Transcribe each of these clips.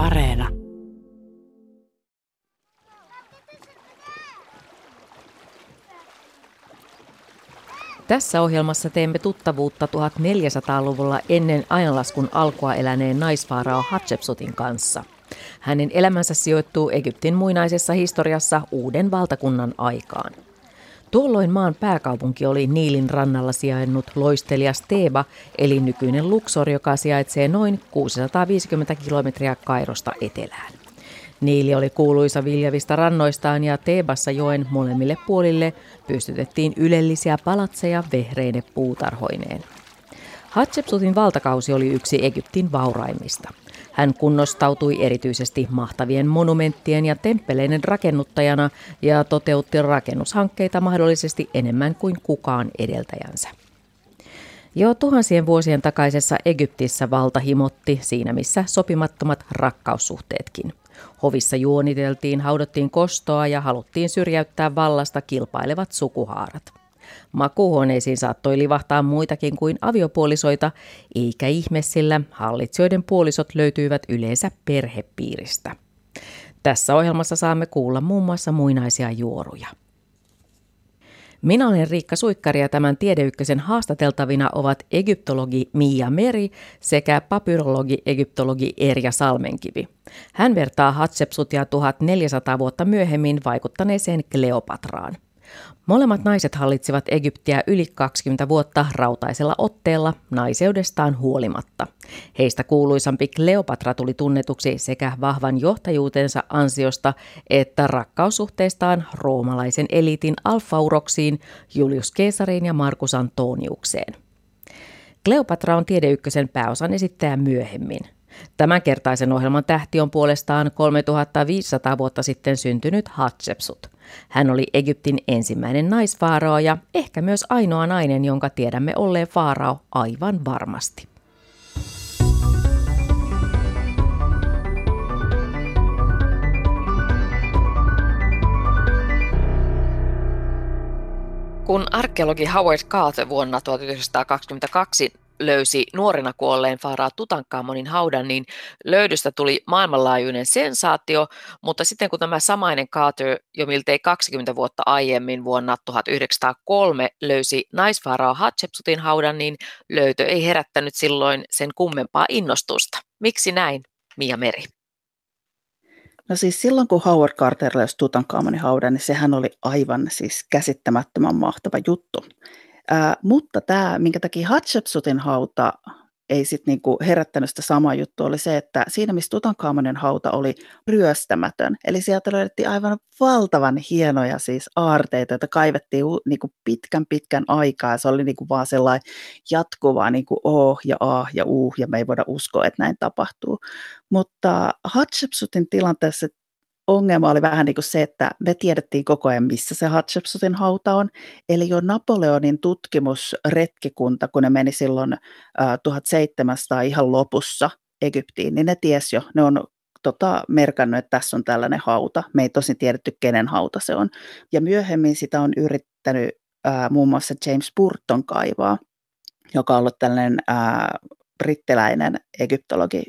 Areena. Tässä ohjelmassa teemme tuttavuutta 1400-luvulla ennen ajanlaskun alkua eläneen naisfaarao Hatshepsutin kanssa. Hänen elämänsä sijoittuu Egyptin muinaisessa historiassa uuden valtakunnan aikaan. Tuolloin maan pääkaupunki oli Niilin rannalla sijainnut loistelias Teeba, eli nykyinen Luxor, joka sijaitsee noin 650 kilometriä Kairosta etelään. Niili oli kuuluisa viljavista rannoistaan ja Teebassa joen molemmille puolille pystytettiin ylellisiä palatseja vehreine puutarhoineen. Hatshepsutin valtakausi oli yksi Egyptin vauraimmista. Hän kunnostautui erityisesti mahtavien monumenttien ja temppeleiden rakennuttajana ja toteutti rakennushankkeita mahdollisesti enemmän kuin kukaan edeltäjänsä. Jo tuhansien vuosien takaisessa Egyptissä valta himotti siinä missä sopimattomat rakkaussuhteetkin. Hovissa juoniteltiin, haudottiin kostoa ja haluttiin syrjäyttää vallasta kilpailevat sukuhaarat. Makuuhuoneisiin saattoi livahtaa muitakin kuin aviopuolisoita, eikä ihme sillä hallitsijoiden puolisot löytyivät yleensä perhepiiristä. Tässä ohjelmassa saamme kuulla muun muassa muinaisia juoruja. Minä olen Riikka Suikkari ja tämän Tiedeykkösen haastateltavina ovat egyptologi Mia Meri sekä papyrologi egyptologi Erja Salmenkivi. Hän vertaa Hatshepsutia 1400 vuotta myöhemmin vaikuttaneeseen Kleopatraan. Molemmat naiset hallitsivat Egyptiä yli 20 vuotta rautaisella otteella naiseudestaan huolimatta. Heistä kuuluisampi Kleopatra tuli tunnetuksi sekä vahvan johtajuutensa ansiosta että rakkaussuhteistaan roomalaisen eliitin alfauroksiin Julius Caesariin ja Markus Antoniukseen. Kleopatra on tiedeykkösen pääosan esittäjä myöhemmin – Tämänkertaisen ohjelman tähti on puolestaan 3500 vuotta sitten syntynyt Hatshepsut. Hän oli Egyptin ensimmäinen naisfaarao ja ehkä myös ainoa nainen, jonka tiedämme olleen faarao aivan varmasti. Kun arkeologi Howard Carter vuonna 1922 löysi nuorena kuolleen Faaraa Tutankamonin haudan, niin löydöstä tuli maailmanlaajuinen sensaatio, mutta sitten kun tämä samainen Carter jo miltei 20 vuotta aiemmin vuonna 1903 löysi naisfaaraa Hatshepsutin haudan, niin löytö ei herättänyt silloin sen kummempaa innostusta. Miksi näin, Mia Meri? No siis silloin, kun Howard Carter löysi Tutankamonin haudan, niin sehän oli aivan siis käsittämättömän mahtava juttu. Mutta tämä, minkä takia Hatshepsutin hauta ei sitten niinku herättänyt sitä samaa juttua, oli se, että siinä missä Tutankhamonin hauta oli ryöstämätön, eli sieltä löydettiin aivan valtavan hienoja siis aarteita, joita kaivettiin niinku pitkän pitkän aikaa, se oli niinku vaan sellainen jatkuvaa niinku oh ja ah ja uh, ja me ei voida uskoa, että näin tapahtuu. Mutta Hatshepsutin tilanteessa ongelma oli vähän niin kuin se, että me tiedettiin koko ajan, missä se Hatshepsutin hauta on. Eli jo Napoleonin tutkimusretkikunta, kun ne meni silloin äh, 1700 ihan lopussa Egyptiin, niin ne ties jo, ne on tota, merkannut, että tässä on tällainen hauta. Me ei tosin tiedetty, kenen hauta se on. Ja myöhemmin sitä on yrittänyt äh, muun muassa James Burton kaivaa, joka on ollut tällainen äh, brittiläinen egyptologi.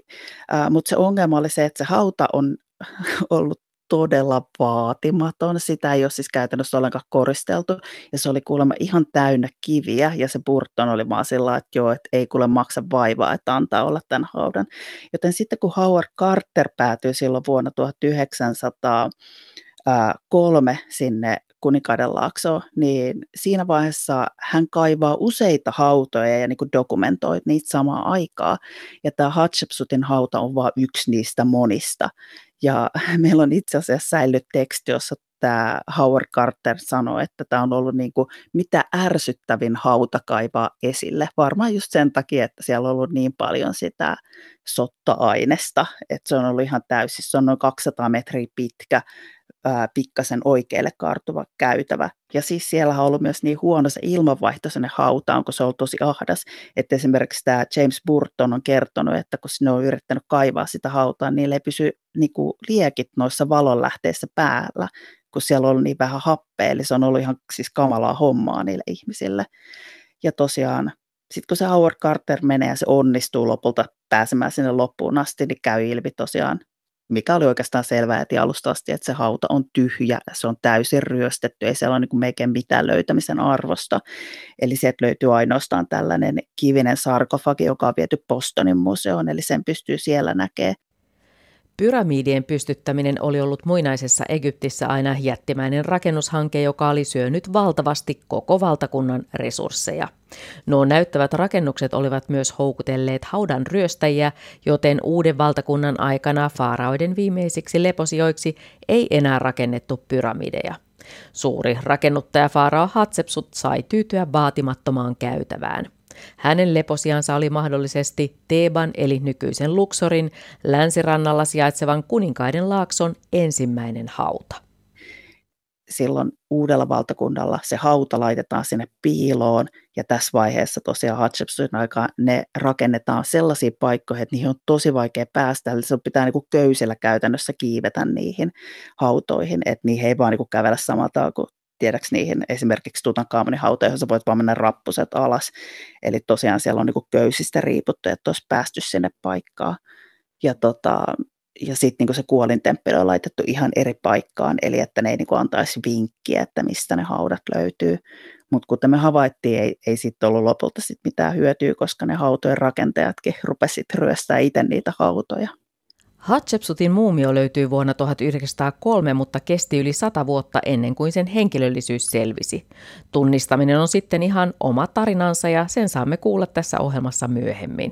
Mutta se ongelma oli se, että se hauta on ollut todella vaatimaton. Sitä ei ole siis käytännössä ollenkaan koristeltu. Ja se oli kuulemma ihan täynnä kiviä. Ja se Burton oli vaan sillä että joo, että ei kuule maksa vaivaa, että antaa olla tämän haudan. Joten sitten kun Howard Carter päätyi silloin vuonna 1903 sinne Kuninkaiden laaksoon, niin siinä vaiheessa hän kaivaa useita hautoja ja niin kuin dokumentoi niitä samaan aikaa. Ja tämä Hatshepsutin hauta on vain yksi niistä monista. Ja meillä on itse asiassa säilyt teksti, jossa tämä Howard Carter sanoi, että tämä on ollut niin kuin mitä ärsyttävin hauta kaivaa esille. Varmaan just sen takia, että siellä on ollut niin paljon sitä sotta-ainesta, että se on ollut ihan täysin, se on noin 200 metriä pitkä, pikkasen oikealle kaartuva käytävä. Ja siis siellä on ollut myös niin huono se ilmanvaihto sinne hautaan, kun se on tosi ahdas. Että esimerkiksi tämä James Burton on kertonut, että kun sinne on yrittänyt kaivaa sitä hautaa, niin niille ei pysy niin kuin liekit noissa valonlähteissä päällä, kun siellä on niin vähän happea. Eli se on ollut ihan siis kamalaa hommaa niille ihmisille. Ja tosiaan sitten kun se Howard Carter menee ja se onnistuu lopulta pääsemään sinne loppuun asti, niin käy ilmi tosiaan mikä oli oikeastaan selvää heti alusta asti, että se hauta on tyhjä, se on täysin ryöstetty, ei siellä ole niin melkein mitään löytämisen arvosta. Eli sieltä löytyy ainoastaan tällainen kivinen sarkofagi, joka on viety Bostonin museoon, eli sen pystyy siellä näkemään. Pyramidien pystyttäminen oli ollut muinaisessa Egyptissä aina jättimäinen rakennushanke, joka oli syönyt valtavasti koko valtakunnan resursseja. Nuo näyttävät rakennukset olivat myös houkutelleet haudan ryöstäjiä, joten uuden valtakunnan aikana faaraoiden viimeisiksi leposijoiksi ei enää rakennettu pyramideja. Suuri rakennuttaja Faarao Hatsepsut sai tyytyä vaatimattomaan käytävään – hänen leposiansa oli mahdollisesti Teban eli nykyisen Luxorin länsirannalla sijaitsevan kuninkaiden laakson ensimmäinen hauta. Silloin uudella valtakunnalla se hauta laitetaan sinne piiloon ja tässä vaiheessa tosiaan Hatshepsutin aikaa ne rakennetaan sellaisiin paikkoihin, että niihin on tosi vaikea päästä, eli se pitää niin kuin köysillä käytännössä kiivetä niihin hautoihin, että niihin ei vaan niin kuin kävellä samalta kuin tiedäks niihin esimerkiksi Tutankhamonin hauta, johon sä voit vaan mennä rappuset alas. Eli tosiaan siellä on niin köysistä riiputtu, että olisi päästy sinne paikkaan. Ja, tota, ja sitten niin se kuolintemppeli on laitettu ihan eri paikkaan, eli että ne ei niin antaisi vinkkiä, että mistä ne haudat löytyy. Mutta kuten me havaittiin, ei, ei sitten ollut lopulta sit mitään hyötyä, koska ne hautojen rakentajatkin rupesivat ryöstää itse niitä hautoja. Hatshepsutin muumio löytyi vuonna 1903, mutta kesti yli sata vuotta ennen kuin sen henkilöllisyys selvisi. Tunnistaminen on sitten ihan oma tarinansa ja sen saamme kuulla tässä ohjelmassa myöhemmin.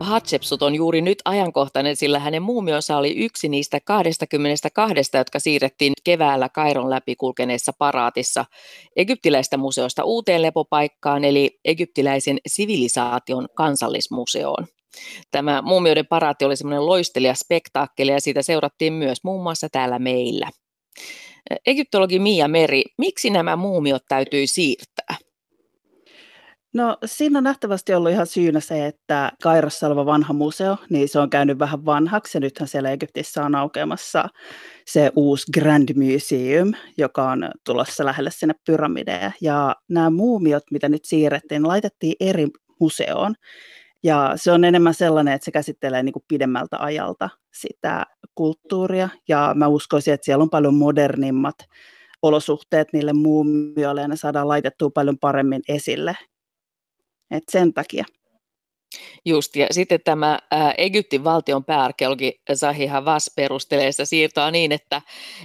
Hatshepsut on juuri nyt ajankohtainen, sillä hänen muumionsa oli yksi niistä 22, jotka siirrettiin keväällä Kairon läpi kulkeneessa paraatissa egyptiläistä museosta uuteen lepopaikkaan, eli egyptiläisen sivilisaation kansallismuseoon. Tämä muumioiden paraati oli semmoinen loistelija spektaakkeli ja siitä seurattiin myös muun muassa täällä meillä. Egyptologi Mia Meri, miksi nämä muumiot täytyy siirtää? No siinä on nähtävästi ollut ihan syynä se, että Kairossa oleva vanha museo, niin se on käynyt vähän vanhaksi ja nythän siellä Egyptissä on aukeamassa se uusi Grand Museum, joka on tulossa lähelle sinne pyramideja. Ja nämä muumiot, mitä nyt siirrettiin, laitettiin eri museoon. Ja se on enemmän sellainen, että se käsittelee niin kuin pidemmältä ajalta sitä kulttuuria. Ja mä uskoisin, että siellä on paljon modernimmat olosuhteet niille muumioille ja ne saadaan laitettua paljon paremmin esille. Et sen takia. Just, ja sitten tämä Egyptin valtion pääarkeologi Zahi Havas perustelee sitä siirtoa niin, että,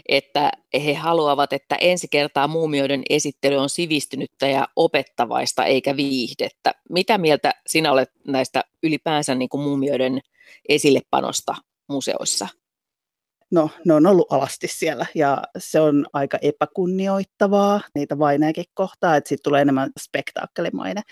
että he haluavat, että ensi kertaa muumioiden esittely on sivistynyttä ja opettavaista eikä viihdettä. Mitä mieltä sinä olet näistä ylipäänsä niin kuin muumioiden esillepanosta museoissa? No, ne on ollut alasti siellä ja se on aika epäkunnioittavaa niitä vaineekin kohtaa, että siitä tulee enemmän spektaakkelimainen.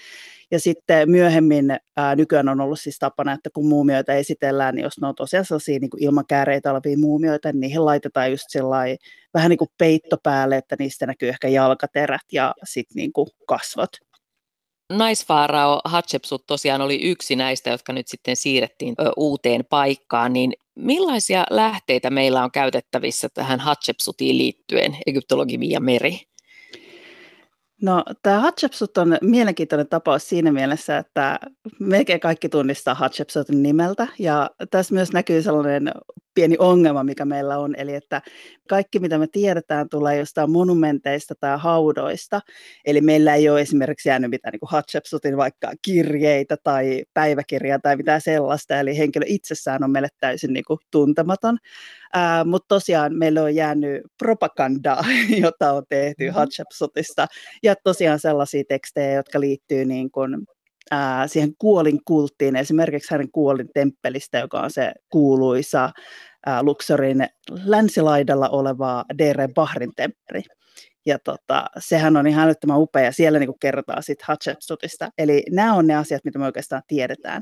Ja sitten myöhemmin ää, nykyään on ollut siis tapana, että kun muumioita esitellään, niin jos ne on tosiaan sellaisia niin kuin ilman kääreitä olevia muumioita, niin niihin laitetaan just sellainen vähän niin kuin peitto päälle, että niistä näkyy ehkä jalkaterät ja sitten niin kuin kasvot naisfaarao Hatshepsut tosiaan oli yksi näistä, jotka nyt sitten siirrettiin uuteen paikkaan, niin millaisia lähteitä meillä on käytettävissä tähän Hatshepsutiin liittyen, egyptologi Mia Meri? No tämä Hatshepsut on mielenkiintoinen tapaus siinä mielessä, että melkein kaikki tunnistaa Hatshepsutin nimeltä ja tässä myös näkyy sellainen pieni ongelma, mikä meillä on, eli että kaikki mitä me tiedetään tulee jostain monumenteista tai haudoista, eli meillä ei ole esimerkiksi jäänyt mitään niin kuin Hatshepsutin vaikka kirjeitä tai päiväkirjaa tai mitään sellaista, eli henkilö itsessään on meille täysin niin kuin tuntematon, uh, mutta tosiaan meillä on jäänyt propagandaa, jota on tehty mm-hmm. Hatshepsutista, ja tosiaan sellaisia tekstejä, jotka liittyy niin kuin siihen kuolin kulttiin, esimerkiksi hänen kuolin temppelistä, joka on se kuuluisa Luxorin länsilaidalla oleva Dere Bahrin temppeli. Ja tota, sehän on ihan älyttömän upea, siellä niin kerrotaan sitten Hatshepsutista. Eli nämä on ne asiat, mitä me oikeastaan tiedetään.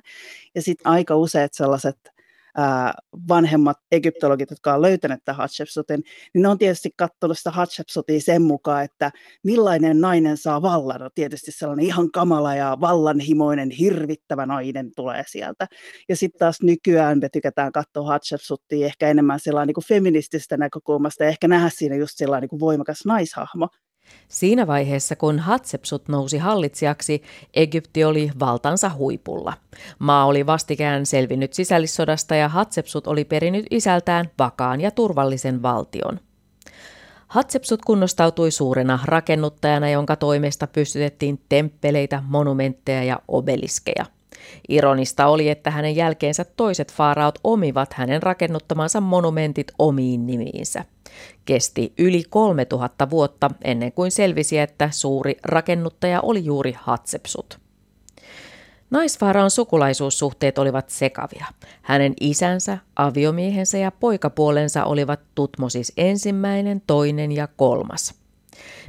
Ja sitten aika useat sellaiset vanhemmat egyptologit, jotka on löytäneet tämän Hatshepsutin, niin ne on tietysti katsonut sitä Hatshepsutia sen mukaan, että millainen nainen saa vallan. No tietysti sellainen ihan kamala ja vallanhimoinen, hirvittävä nainen tulee sieltä. Ja sitten taas nykyään me tykätään katsoa Hatshepsutia ehkä enemmän sellainen niin feminististä näkökulmasta ja ehkä nähdä siinä just sellainen niin voimakas naishahmo. Siinä vaiheessa, kun Hatsepsut nousi hallitsijaksi, Egypti oli valtansa huipulla. Maa oli vastikään selvinnyt sisällissodasta ja Hatsepsut oli perinnyt isältään vakaan ja turvallisen valtion. Hatsepsut kunnostautui suurena rakennuttajana, jonka toimesta pystytettiin temppeleitä, monumentteja ja obeliskeja. Ironista oli, että hänen jälkeensä toiset faaraot omivat hänen rakennuttamansa monumentit omiin nimiinsä. Kesti yli 3000 vuotta ennen kuin selvisi, että suuri rakennuttaja oli juuri Hatsepsut. Naisfaaraon sukulaisuussuhteet olivat sekavia. Hänen isänsä, aviomiehensä ja poikapuolensa olivat Tutmosis ensimmäinen, toinen ja kolmas.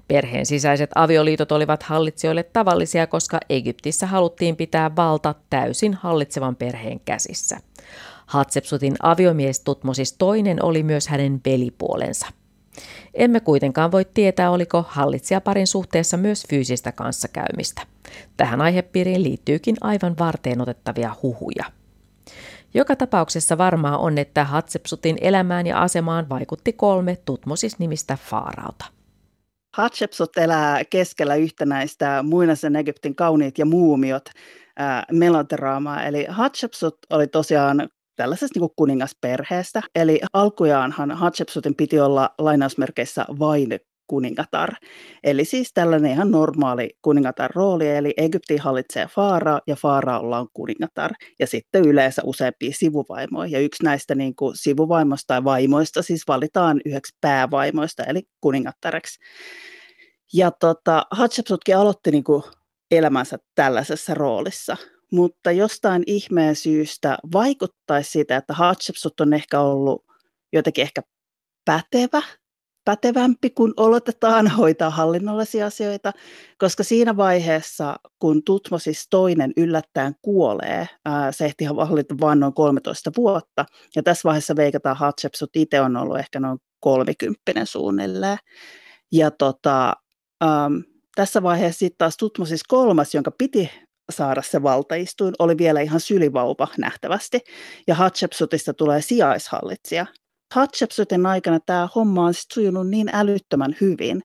Perheen sisäiset avioliitot olivat hallitsijoille tavallisia, koska Egyptissä haluttiin pitää valta täysin hallitsevan perheen käsissä. Hatsepsutin aviomies Tutmosis toinen oli myös hänen pelipuolensa. Emme kuitenkaan voi tietää, oliko hallitsijaparin suhteessa myös fyysistä kanssakäymistä. Tähän aihepiiriin liittyykin aivan varteen otettavia huhuja. Joka tapauksessa varmaa on, että Hatsepsutin elämään ja asemaan vaikutti kolme Tutmosis-nimistä faarauta. Hatshepsut elää keskellä yhtenäistä muinaisen Egyptin kauniit ja muumiot äh, melodraamaa. Eli Hatshepsut oli tosiaan tällaisesta niin kuningasperheestä. Eli alkujaanhan Hatshepsutin piti olla lainausmerkeissä vain kuningatar. Eli siis tällainen ihan normaali kuningatar rooli, eli Egypti hallitsee Faara ja Faaraolla on kuningatar. Ja sitten yleensä useampia sivuvaimoja. Ja yksi näistä niin kuin sivuvaimoista tai vaimoista siis valitaan yhdeksi päävaimoista, eli kuningattareksi. Ja tota, Hatshepsutkin aloitti niin kuin elämänsä tällaisessa roolissa mutta jostain ihmeen syystä vaikuttaisi siitä, että Hatshepsut on ehkä ollut jotenkin ehkä pätevä, pätevämpi kuin oletetaan hoitaa hallinnollisia asioita, koska siinä vaiheessa, kun Tutmosis toinen yllättäen kuolee, ää, se ehti hallita vain noin 13 vuotta, ja tässä vaiheessa veikataan Hatshepsut itse on ollut ehkä noin kolmikymppinen suunnilleen, ja tota, äm, tässä vaiheessa sitten taas Tutmosis kolmas, jonka piti saada se valtaistuin, oli vielä ihan sylivauva nähtävästi, ja Hatshepsutista tulee sijaishallitsija. Hatshepsutin aikana tämä homma on sujunut niin älyttömän hyvin,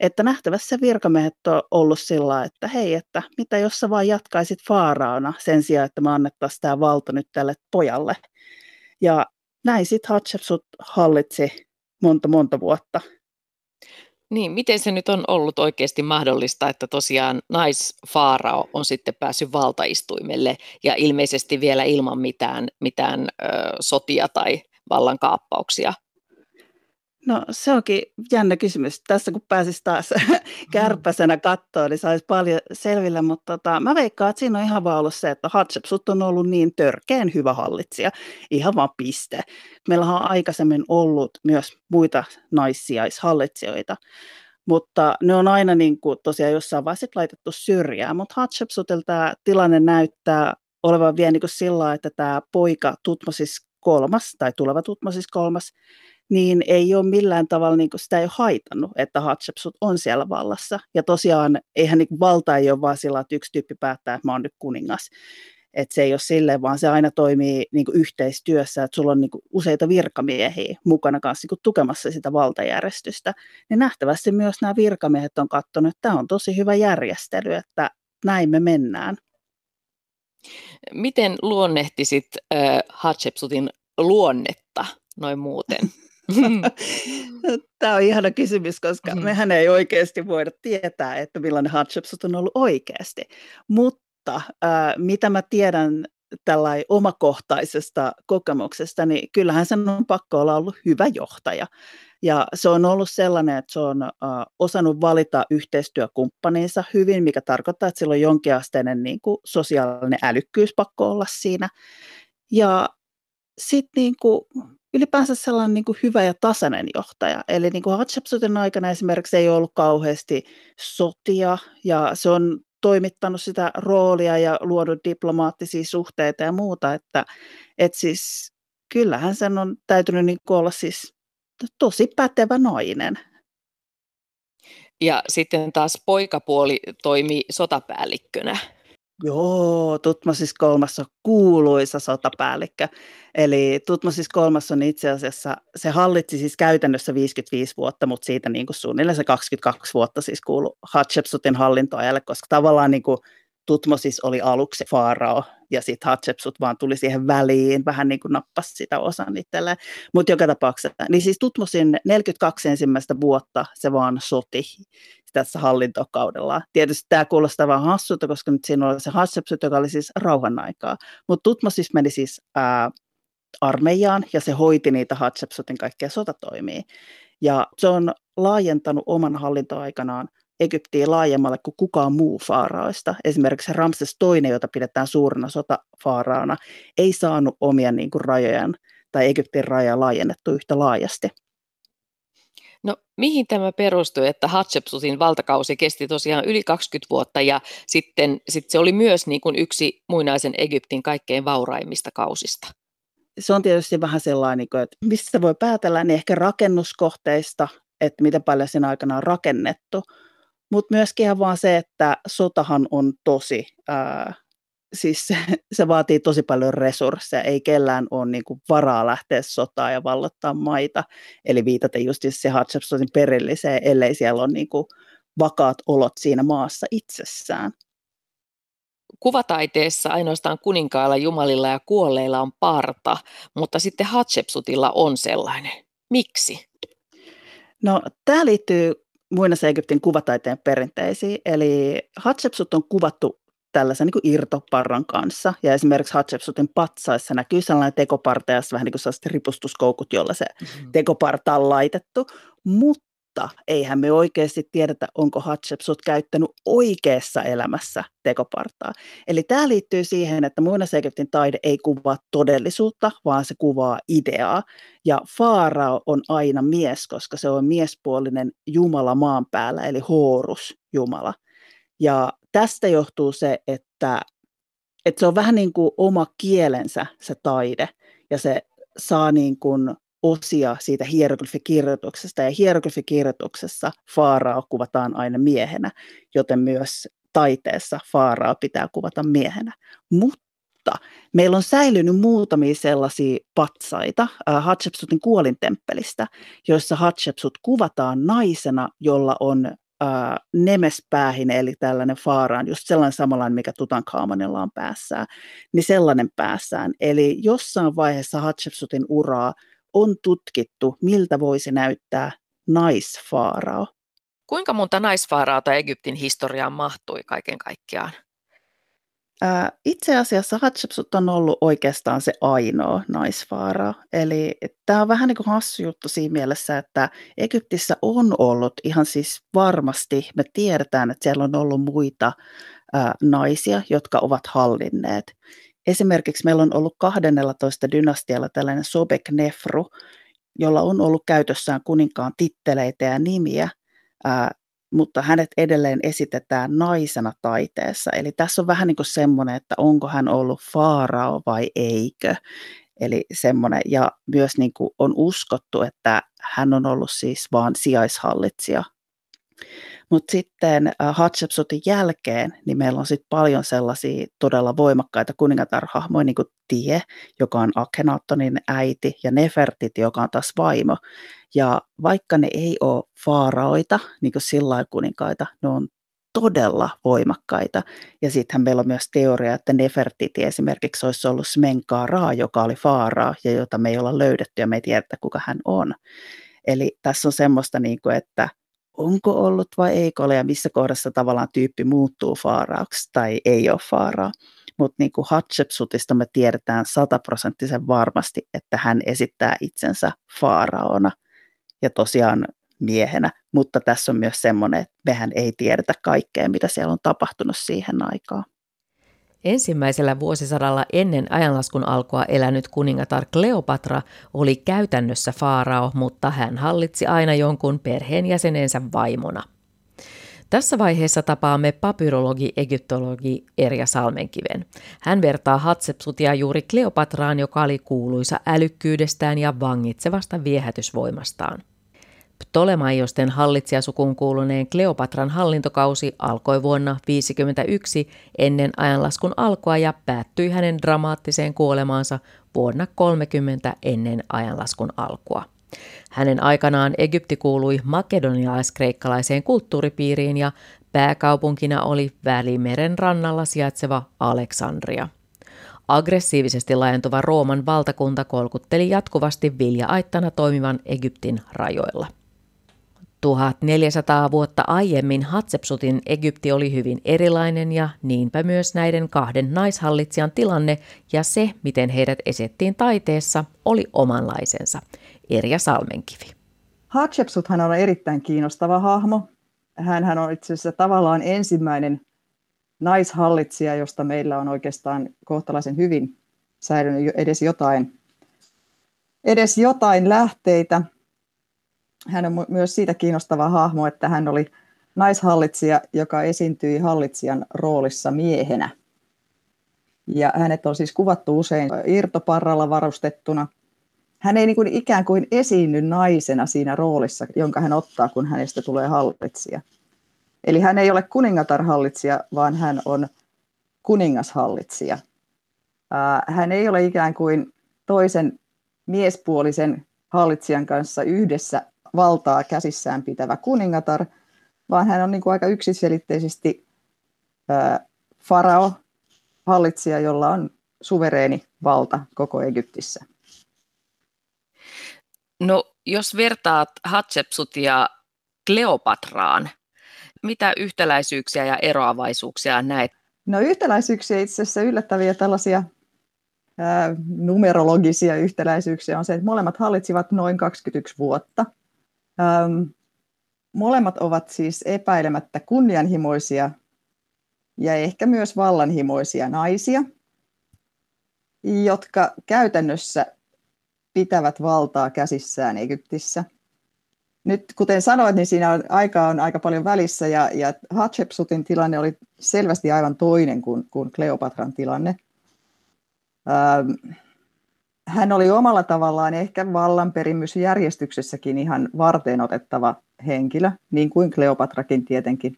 että nähtävässä virkamiehet on ollut sillä että hei, että mitä jos sä vaan jatkaisit faaraana sen sijaan, että me annettaisiin tämä valta nyt tälle pojalle. Ja näin sitten Hatshepsut hallitsi monta monta vuotta niin, miten se nyt on ollut oikeasti mahdollista, että tosiaan naisfaarao on sitten päässyt valtaistuimelle ja ilmeisesti vielä ilman mitään, mitään ö, sotia tai vallankaappauksia? No se onkin jännä kysymys. Tässä kun pääsisi taas kärpäsenä kattoon, niin saisi paljon selville, mutta tota, mä veikkaan, että siinä on ihan vaan ollut se, että Hatshepsut on ollut niin törkeän hyvä hallitsija. Ihan vaan piste. Meillä on aikaisemmin ollut myös muita naissijaishallitsijoita, mutta ne on aina niin kuin tosiaan jossain vaiheessa laitettu syrjään. Mutta Hatshepsutilta tilanne näyttää olevan vielä niin kuin sillä, että tämä poika Tutmosis kolmas, tai tuleva Tutmosis kolmas, niin ei ole millään tavalla, niin kuin sitä ei ole haitannut, että Hatshepsut on siellä vallassa. Ja tosiaan eihän niin valta ei ole vaan sillä, että yksi tyyppi päättää, että mä oon nyt kuningas. Että se ei ole silleen, vaan se aina toimii niin kuin yhteistyössä, että sulla on niin kuin useita virkamiehiä mukana kanssa niin kuin tukemassa sitä valtajärjestystä. Niin nähtävästi myös nämä virkamiehet on katsonut, että tämä on tosi hyvä järjestely, että näin me mennään. Miten luonnehtisit äh, Hatshepsutin luonnetta noin muuten? Tämä on ihana kysymys, koska mm-hmm. mehän ei oikeasti voida tietää, että millainen Hatshepsut on ollut oikeasti. Mutta äh, mitä mä tiedän tällainen omakohtaisesta kokemuksesta, niin kyllähän sen on pakko olla ollut hyvä johtaja. Ja se on ollut sellainen, että se on äh, osannut valita yhteistyökumppaninsa hyvin, mikä tarkoittaa, että sillä on jonkinasteinen niin kuin, sosiaalinen älykkyys pakko olla siinä. Ja sitten niin kuin, ylipäänsä sellainen niin kuin hyvä ja tasainen johtaja. Eli niin kuin Hatshepsutin aikana esimerkiksi ei ollut kauheasti sotia ja se on toimittanut sitä roolia ja luonut diplomaattisia suhteita ja muuta, että, että siis kyllähän sen on täytynyt niin olla siis tosi pätevä nainen. Ja sitten taas poikapuoli toimi sotapäällikkönä. Joo, Tutmosis kolmas on kuuluisa sotapäällikkö. Eli Tutmosis kolmas on itse asiassa, se hallitsi siis käytännössä 55 vuotta, mutta siitä niin kuin suunnilleen se 22 vuotta siis kuului Hatshepsutin hallintoajalle, koska tavallaan niin kuin Tutmosis oli aluksi faarao ja sitten Hatshepsut vaan tuli siihen väliin, vähän niin kuin nappasi sitä osan itselleen. Mutta joka tapauksessa, niin siis Tutmosin 42 ensimmäistä vuotta se vaan soti tässä hallintokaudella. Tietysti tämä kuulostaa vähän hassulta, koska nyt siinä oli se Hatshepsut, joka oli siis rauhan aikaa. Mutta Tutmosis meni siis ää, armeijaan ja se hoiti niitä Hatshepsutin kaikkia sotatoimia. Ja se on laajentanut oman hallintoaikanaan Egyptiin laajemmalle kuin kukaan muu faaraoista. Esimerkiksi Ramses II, jota pidetään suurena sotafaaraana, ei saanut omia niin kuin, rajojaan tai Egyptin rajaa laajennettu yhtä laajasti. No mihin tämä perustui, että Hatshepsutin valtakausi kesti tosiaan yli 20 vuotta ja sitten sit se oli myös niin kuin yksi muinaisen Egyptin kaikkein vauraimmista kausista? Se on tietysti vähän sellainen, niin että mistä voi päätellä, niin ehkä rakennuskohteista, että miten paljon siinä aikana on rakennettu, mutta myöskin ihan vaan se, että sotahan on tosi, ää, siis se, se vaatii tosi paljon resursseja, ei kellään ole niin kuin varaa lähteä sotaan ja vallottaa maita, eli viitata just se Hatshepsutin perilliseen, ellei siellä ole niin kuin vakaat olot siinä maassa itsessään. Kuvataiteessa ainoastaan kuninkailla, jumalilla ja kuolleilla on parta, mutta sitten Hatshepsutilla on sellainen. Miksi? No, tämä liittyy muinaisen Egyptin kuvataiteen perinteisiin. Eli Hatshepsut on kuvattu tällaisen niin irtoparran kanssa. Ja esimerkiksi Hatshepsutin patsaissa näkyy sellainen tekoparta ja vähän niin kuin sellaiset ripustuskoukut, jolla se mm-hmm. tekoparta on laitettu. Mutta mutta eihän me oikeasti tiedetä, onko Hatshepsut käyttänyt oikeassa elämässä tekopartaa. Eli tämä liittyy siihen, että muinaisegyptin taide ei kuvaa todellisuutta, vaan se kuvaa ideaa. Ja Faarao on aina mies, koska se on miespuolinen Jumala maan päällä, eli Horus Jumala. Ja tästä johtuu se, että, että se on vähän niin kuin oma kielensä se taide, ja se saa niin kuin osia siitä hieroglyfikirjoituksesta, ja hieroglyfikirjoituksessa Faarao kuvataan aina miehenä, joten myös taiteessa Faarao pitää kuvata miehenä. Mutta meillä on säilynyt muutamia sellaisia patsaita Hatshepsutin kuolintemppelistä, joissa Hatshepsut kuvataan naisena, jolla on äh, nemespäähine, eli tällainen faaraan, just sellainen samanlainen, mikä Tutankhamonilla on päässään, niin sellainen päässään. Eli jossain vaiheessa Hatshepsutin uraa on tutkittu, miltä voisi näyttää naisfaarao. Kuinka monta naisfaaraota Egyptin historiaan mahtui kaiken kaikkiaan? itse asiassa Hatshepsut on ollut oikeastaan se ainoa naisfaara. Eli tämä on vähän niin kuin hassu juttu siinä mielessä, että Egyptissä on ollut ihan siis varmasti, me tiedetään, että siellä on ollut muita ää, naisia, jotka ovat hallinneet. Esimerkiksi meillä on ollut 12 dynastialla tällainen Sobek Nefru, jolla on ollut käytössään kuninkaan titteleitä ja nimiä, ää, mutta hänet edelleen esitetään naisena taiteessa. Eli tässä on vähän niin kuin semmoinen, että onko hän ollut faarao vai eikö. Eli semmoinen, ja myös niin kuin on uskottu, että hän on ollut siis vain sijaishallitsija mutta sitten äh, Hatshepsutin jälkeen, niin meillä on sitten paljon sellaisia todella voimakkaita kuningatarhahmoja, niin kuin Tie, joka on Akhenaattonin äiti, ja Nefertit, joka on taas vaimo. Ja vaikka ne ei ole faaraoita, niin kuin sillä kuninkaita, ne on todella voimakkaita. Ja sittenhän meillä on myös teoria, että Nefertiti esimerkiksi olisi ollut Smenkaa joka oli faaraa ja jota me ei olla löydetty ja me ei tiedetä, kuka hän on. Eli tässä on semmoista, niin kuin, että onko ollut vai eikö ole ja missä kohdassa tavallaan tyyppi muuttuu faaraaksi tai ei ole faaraa. Mutta niin kuin Hatshepsutista me tiedetään sataprosenttisen varmasti, että hän esittää itsensä faaraona ja tosiaan miehenä, mutta tässä on myös semmoinen, että mehän ei tiedetä kaikkea, mitä siellä on tapahtunut siihen aikaan. Ensimmäisellä vuosisadalla ennen ajanlaskun alkua elänyt kuningatar Kleopatra oli käytännössä faarao, mutta hän hallitsi aina jonkun perheenjäsenensä vaimona. Tässä vaiheessa tapaamme papyrologi egyptologi Erja Salmenkiven. Hän vertaa Hatsepsutia juuri Kleopatraan, joka oli kuuluisa älykkyydestään ja vangitsevasta viehätysvoimastaan. Ptolemaiosten hallitsijasukuun kuuluneen Kleopatran hallintokausi alkoi vuonna 1951 ennen ajanlaskun alkua ja päättyi hänen dramaattiseen kuolemaansa vuonna 30 ennen ajanlaskun alkua. Hänen aikanaan Egypti kuului makedonialais-kreikkalaiseen kulttuuripiiriin ja pääkaupunkina oli Välimeren rannalla sijaitseva Aleksandria. Aggressiivisesti laajentuva Rooman valtakunta kolkutteli jatkuvasti vilja-aittana toimivan Egyptin rajoilla. 1400 vuotta aiemmin Hatsepsutin Egypti oli hyvin erilainen ja niinpä myös näiden kahden naishallitsijan tilanne ja se, miten heidät esettiin taiteessa, oli omanlaisensa. Erja Salmenkivi. Hatshepsuthan on erittäin kiinnostava hahmo. Hänhän on itse asiassa tavallaan ensimmäinen naishallitsija, josta meillä on oikeastaan kohtalaisen hyvin säilynyt edes jotain, edes jotain lähteitä. Hän on myös siitä kiinnostava hahmo, että hän oli naishallitsija, joka esiintyi hallitsijan roolissa miehenä. Ja hänet on siis kuvattu usein irtoparralla varustettuna. Hän ei niin kuin ikään kuin esiinny naisena siinä roolissa, jonka hän ottaa, kun hänestä tulee hallitsija. Eli hän ei ole kuningatarhallitsija, vaan hän on kuningashallitsija. Hän ei ole ikään kuin toisen miespuolisen hallitsijan kanssa yhdessä valtaa käsissään pitävä kuningatar, vaan hän on niin kuin aika yksiselitteisesti farao, hallitsija, jolla on suvereeni valta koko Egyptissä. No, jos vertaat Hatshepsutia Kleopatraan, mitä yhtäläisyyksiä ja eroavaisuuksia näet? No yhtäläisyyksiä itse asiassa yllättäviä tällaisia ää, numerologisia yhtäläisyyksiä on se, että molemmat hallitsivat noin 21 vuotta. Ähm, molemmat ovat siis epäilemättä kunnianhimoisia ja ehkä myös vallanhimoisia naisia, jotka käytännössä pitävät valtaa käsissään Egyptissä – nyt kuten sanoit, niin siinä on, aika on aika paljon välissä ja, ja Hatshepsutin tilanne oli selvästi aivan toinen kuin, kuin Kleopatran tilanne. Ähm, hän oli omalla tavallaan ehkä vallanperimysjärjestyksessäkin ihan varteen otettava henkilö, niin kuin Kleopatrakin tietenkin.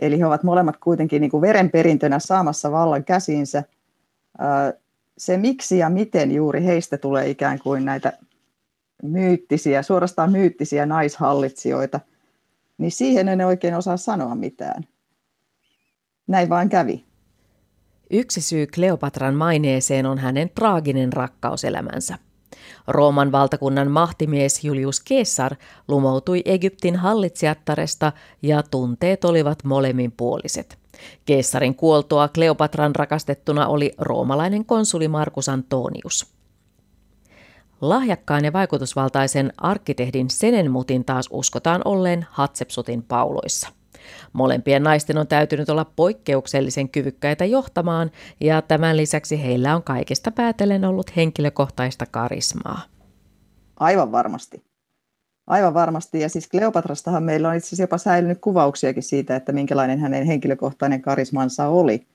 Eli he ovat molemmat kuitenkin niin kuin verenperintönä saamassa vallan käsiinsä. Se miksi ja miten juuri heistä tulee ikään kuin näitä myyttisiä, suorastaan myyttisiä naishallitsijoita, niin siihen en oikein osaa sanoa mitään. Näin vaan kävi. Yksi syy Kleopatran maineeseen on hänen traaginen rakkauselämänsä. Rooman valtakunnan mahtimies Julius Caesar lumoutui Egyptin hallitsijattaresta ja tunteet olivat molemminpuoliset. Keessarin kuoltua Kleopatran rakastettuna oli roomalainen konsuli Markus Antonius. Lahjakkaan ja vaikutusvaltaisen arkkitehdin Senenmutin taas uskotaan olleen Hatsepsutin pauloissa. Molempien naisten on täytynyt olla poikkeuksellisen kyvykkäitä johtamaan, ja tämän lisäksi heillä on kaikesta päätellen ollut henkilökohtaista karismaa. Aivan varmasti. Aivan varmasti. Ja siis Kleopatrastahan meillä on itse asiassa jopa säilynyt kuvauksiakin siitä, että minkälainen hänen henkilökohtainen karismansa oli.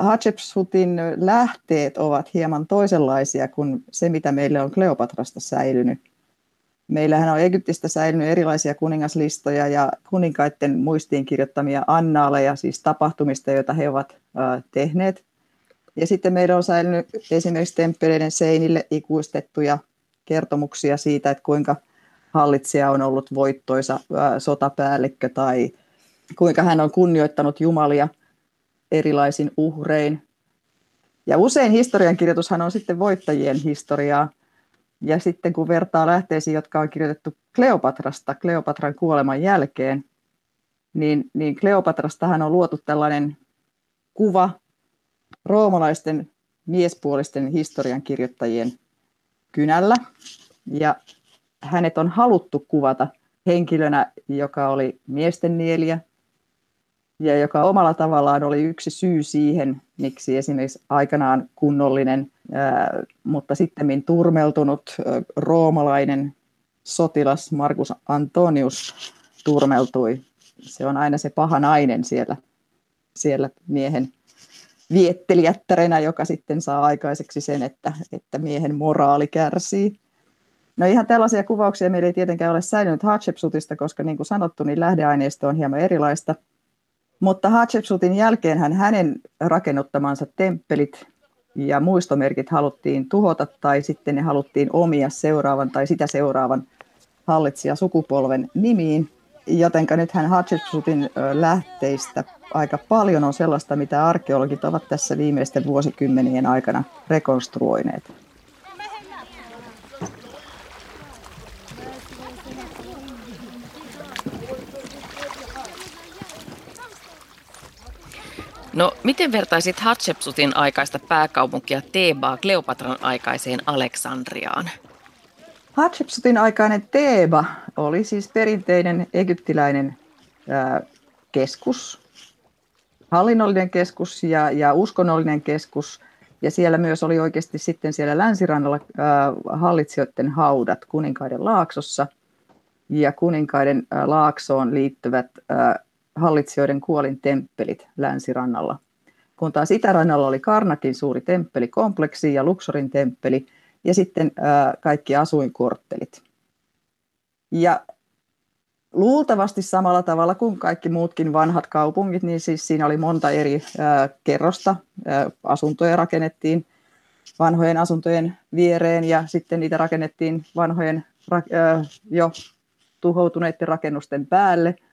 Hatshepsutin lähteet ovat hieman toisenlaisia kuin se, mitä meille on Kleopatrasta säilynyt. Meillähän on Egyptistä säilynyt erilaisia kuningaslistoja ja kuninkaiden muistiin kirjoittamia annaaleja, siis tapahtumista, joita he ovat tehneet. Ja sitten meillä on säilynyt esimerkiksi temppeleiden seinille ikuistettuja kertomuksia siitä, että kuinka hallitsija on ollut voittoisa sotapäällikkö tai kuinka hän on kunnioittanut jumalia – erilaisin uhrein. Ja usein historiankirjoitushan on sitten voittajien historiaa. Ja sitten kun vertaa lähteisiin, jotka on kirjoitettu Kleopatrasta, Kleopatran kuoleman jälkeen, niin, niin Kleopatrastahan on luotu tällainen kuva roomalaisten miespuolisten historiankirjoittajien kynällä. Ja hänet on haluttu kuvata henkilönä, joka oli miesten nieliä, ja joka omalla tavallaan oli yksi syy siihen, miksi esimerkiksi aikanaan kunnollinen, mutta sitten turmeltunut roomalainen sotilas Markus Antonius turmeltui. Se on aina se paha nainen siellä, siellä miehen viettelijättärenä, joka sitten saa aikaiseksi sen, että, että miehen moraali kärsii. No ihan tällaisia kuvauksia meillä ei tietenkään ole säilynyt Hatshepsutista, koska niin kuin sanottu, niin lähdeaineisto on hieman erilaista. Mutta Hatshepsutin jälkeen hänen rakennuttamansa temppelit ja muistomerkit haluttiin tuhota tai sitten ne haluttiin omia seuraavan tai sitä seuraavan hallitsija sukupolven nimiin. Jotenka nythän Hatshepsutin lähteistä aika paljon on sellaista, mitä arkeologit ovat tässä viimeisten vuosikymmenien aikana rekonstruoineet. No, miten vertaisit Hatshepsutin aikaista pääkaupunkia Tebaa Kleopatran aikaiseen Aleksandriaan? Hatshepsutin aikainen Teeba oli siis perinteinen egyptiläinen ää, keskus, hallinnollinen keskus ja, ja uskonnollinen keskus. Ja siellä myös oli oikeasti sitten siellä länsirannalla ää, hallitsijoiden haudat kuninkaiden laaksossa. Ja kuninkaiden ää, laaksoon liittyvät ää, hallitsijoiden kuolin temppelit länsirannalla. Kun taas itärannalla oli Karnakin suuri temppelikompleksi ja Luxorin temppeli ja sitten ää, kaikki asuinkorttelit. Ja luultavasti samalla tavalla kuin kaikki muutkin vanhat kaupungit, niin siis siinä oli monta eri ää, kerrosta. Ää, asuntoja rakennettiin vanhojen asuntojen viereen ja sitten niitä rakennettiin vanhojen ää, jo tuhoutuneiden rakennusten päälle –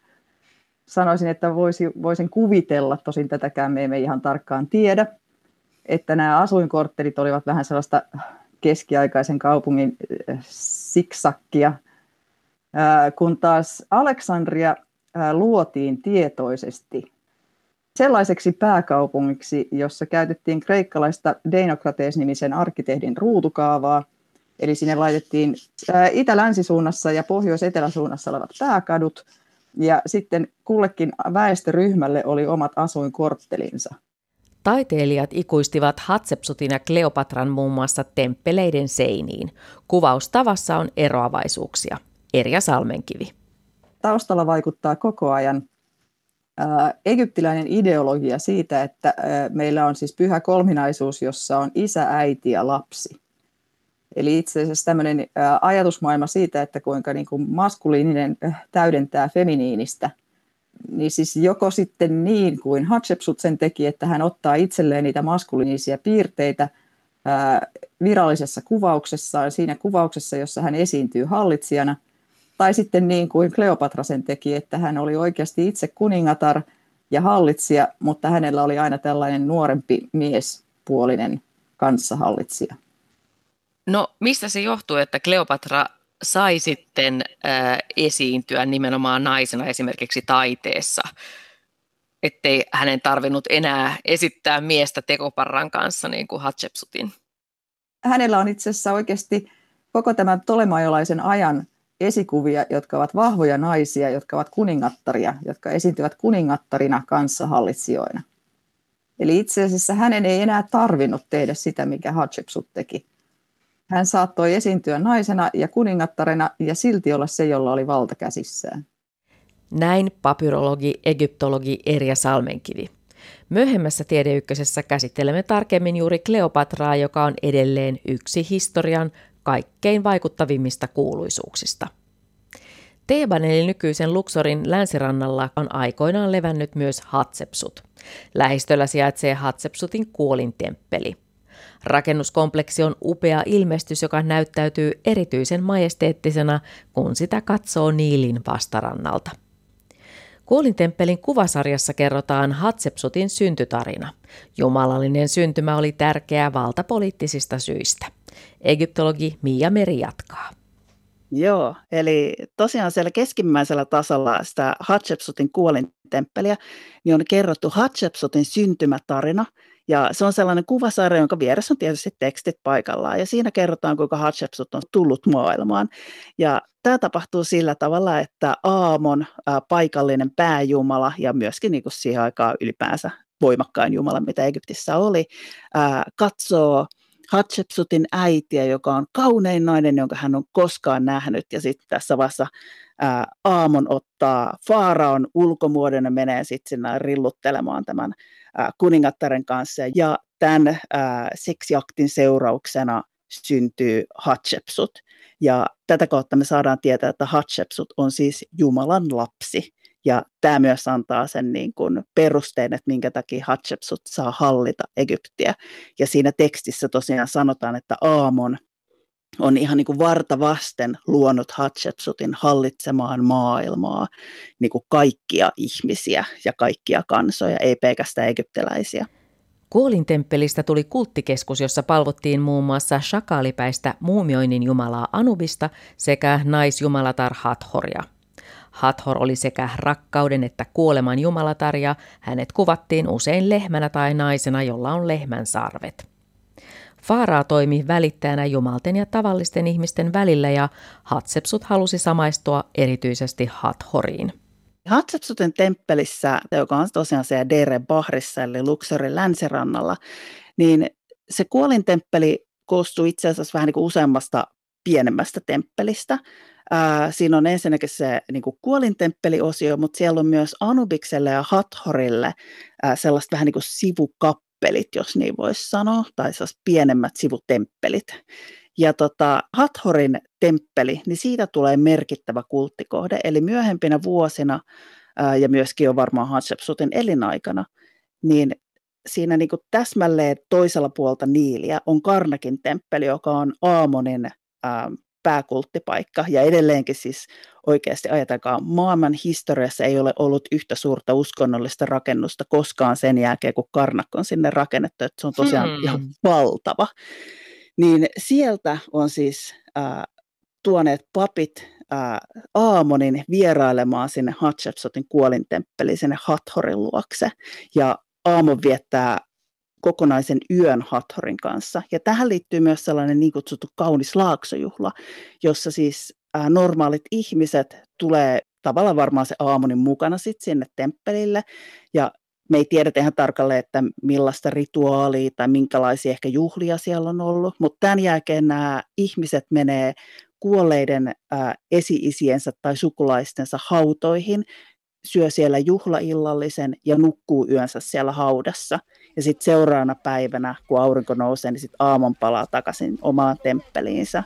sanoisin, että voisi, voisin kuvitella, tosin tätäkään me emme ihan tarkkaan tiedä, että nämä asuinkorttelit olivat vähän sellaista keskiaikaisen kaupungin äh, siksakkia, kun taas Aleksandria luotiin tietoisesti sellaiseksi pääkaupungiksi, jossa käytettiin kreikkalaista Deinokrates-nimisen arkkitehdin ruutukaavaa, eli sinne laitettiin itä-länsisuunnassa ja pohjois-eteläsuunnassa olevat pääkadut – ja sitten kullekin väestöryhmälle oli omat asuinkorttelinsa. Taiteilijat ikuistivat Hatsepsutin ja Kleopatran muun muassa temppeleiden seiniin. Kuvaustavassa on eroavaisuuksia. Erja Salmenkivi. Taustalla vaikuttaa koko ajan egyptiläinen ideologia siitä, että meillä on siis pyhä kolminaisuus, jossa on isä, äiti ja lapsi. Eli itse asiassa tämmöinen ajatusmaailma siitä, että kuinka niin kuin maskuliininen täydentää feminiinistä, niin siis joko sitten niin kuin Hatshepsut sen teki, että hän ottaa itselleen niitä maskuliinisia piirteitä virallisessa kuvauksessaan, siinä kuvauksessa, jossa hän esiintyy hallitsijana, tai sitten niin kuin Kleopatra sen teki, että hän oli oikeasti itse kuningatar ja hallitsija, mutta hänellä oli aina tällainen nuorempi miespuolinen kanssahallitsija. No mistä se johtuu, että Kleopatra sai sitten äh, esiintyä nimenomaan naisena esimerkiksi taiteessa, ettei hänen tarvinnut enää esittää miestä tekoparran kanssa niin kuin Hatshepsutin? Hänellä on itse asiassa oikeasti koko tämän tolemajolaisen ajan esikuvia, jotka ovat vahvoja naisia, jotka ovat kuningattaria, jotka esiintyvät kuningattarina kanssahallitsijoina. Eli itse asiassa hänen ei enää tarvinnut tehdä sitä, mikä Hatshepsut teki hän saattoi esiintyä naisena ja kuningattarena ja silti olla se, jolla oli valta käsissään. Näin papyrologi, egyptologi Erja Salmenkivi. Myöhemmässä Tiedeykkösessä käsittelemme tarkemmin juuri Kleopatraa, joka on edelleen yksi historian kaikkein vaikuttavimmista kuuluisuuksista. Teeban eli nykyisen Luxorin länsirannalla on aikoinaan levännyt myös Hatsepsut. Lähistöllä sijaitsee Hatsepsutin kuolintemppeli – Rakennuskompleksi on upea ilmestys, joka näyttäytyy erityisen majesteettisena, kun sitä katsoo Niilin vastarannalta. Kuolintemppelin kuvasarjassa kerrotaan Hatsepsutin syntytarina. Jumalallinen syntymä oli tärkeää valtapoliittisista syistä. Egyptologi Mia Meri jatkaa. Joo, eli tosiaan siellä keskimmäisellä tasolla sitä Hatshepsutin kuolintemppeliä, niin on kerrottu Hatshepsutin syntymätarina – ja se on sellainen kuvasarja, jonka vieressä on tietysti tekstit paikallaan. Ja siinä kerrotaan, kuinka Hatshepsut on tullut maailmaan. Ja tämä tapahtuu sillä tavalla, että Aamon ää, paikallinen pääjumala ja myöskin niin kuin siihen aikaan ylipäänsä voimakkain jumala, mitä Egyptissä oli, ää, katsoo Hatshepsutin äitiä, joka on kaunein nainen, jonka hän on koskaan nähnyt. Ja sitten tässä vaiheessa ää, Aamon ottaa Faaraon ulkomuodon ja menee sitten sinne rilluttelemaan tämän ää, kuningattaren kanssa. Ja tämän ää, seksiaktin seurauksena syntyy Hatshepsut. Ja tätä kautta me saadaan tietää, että Hatshepsut on siis Jumalan lapsi. Ja tämä myös antaa sen niin kuin perusteen, että minkä takia Hatshepsut saa hallita Egyptiä. Ja siinä tekstissä tosiaan sanotaan, että Aamon on ihan niin kuin varta vasten luonut Hatshepsutin hallitsemaan maailmaa, niin kuin kaikkia ihmisiä ja kaikkia kansoja, ei pelkästään egyptiläisiä. Kuolintemppelistä tuli kulttikeskus, jossa palvottiin muun muassa shakaalipäistä muumioinnin jumalaa Anubista sekä naisjumalatar Hathoria. Hathor oli sekä rakkauden että kuoleman jumalatar ja hänet kuvattiin usein lehmänä tai naisena, jolla on lehmän sarvet. Faaraa toimi välittäjänä jumalten ja tavallisten ihmisten välillä ja Hatsepsut halusi samaistua erityisesti Hathoriin. Hatsepsuten temppelissä, joka on tosiaan siellä Dere Bahrissa eli Luxorin länsirannalla, niin se kuolintemppeli koostuu itse asiassa vähän niin kuin useammasta pienemmästä temppelistä. Ää, siinä on ensinnäkin se niin kuin kuolintemppeliosio, mutta siellä on myös Anubikselle ja Hathorille ää, sellaista vähän niin kuin sivukappelit, jos niin voisi sanoa, tai pienemmät sivutemppelit. Ja tota, Hathorin temppeli, niin siitä tulee merkittävä kulttikohde, eli myöhempinä vuosina ää, ja myöskin jo varmaan Hatshepsutin elinaikana, niin siinä niin kuin täsmälleen toisella puolta Niiliä on Karnakin temppeli, joka on Aamonin ää, pääkulttipaikka. Ja edelleenkin siis oikeasti ajatelkaa, maailman historiassa ei ole ollut yhtä suurta uskonnollista rakennusta koskaan sen jälkeen, kun Karnak on sinne rakennettu. Että se on tosiaan hmm. ihan valtava. Niin sieltä on siis äh, tuoneet papit äh, Aamonin vierailemaan sinne Hatshepsutin kuolintemppeliin, sinne Hathorin luokse. Ja Aamon viettää kokonaisen yön Hathorin kanssa. Ja tähän liittyy myös sellainen niin kutsuttu kaunis laaksojuhla, jossa siis äh, normaalit ihmiset tulee tavallaan varmaan se Aamonin mukana sitten sinne temppelille. Ja me ei tiedetä ihan tarkalleen, että millaista rituaalia tai minkälaisia ehkä juhlia siellä on ollut, mutta tämän jälkeen nämä ihmiset menee kuolleiden ää, esi-isiensä tai sukulaistensa hautoihin, syö siellä juhlaillallisen ja nukkuu yönsä siellä haudassa. Ja sitten seuraavana päivänä, kun aurinko nousee, niin sitten aamon palaa takaisin omaan temppeliinsä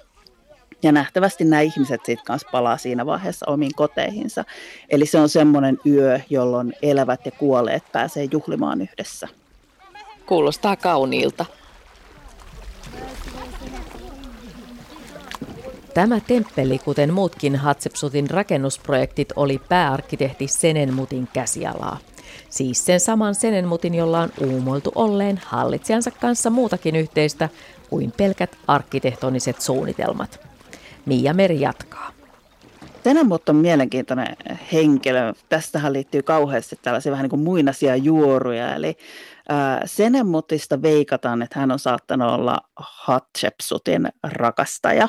ja nähtävästi nämä ihmiset sitten kanssa palaa siinä vaiheessa omiin koteihinsa. Eli se on semmoinen yö, jolloin elävät ja kuolleet pääsee juhlimaan yhdessä. Kuulostaa kauniilta. Tämä temppeli, kuten muutkin Hatsepsutin rakennusprojektit, oli pääarkkitehti Senenmutin käsialaa. Siis sen saman Senenmutin, jolla on uumoiltu olleen hallitsijansa kanssa muutakin yhteistä kuin pelkät arkkitehtoniset suunnitelmat. Mia Meri jatkaa. Tenemot on mielenkiintoinen henkilö. Tästähän liittyy kauheasti tällaisia vähän niin kuin muinaisia juoruja. Eli Senemutista veikataan, että hän on saattanut olla Hatshepsutin rakastaja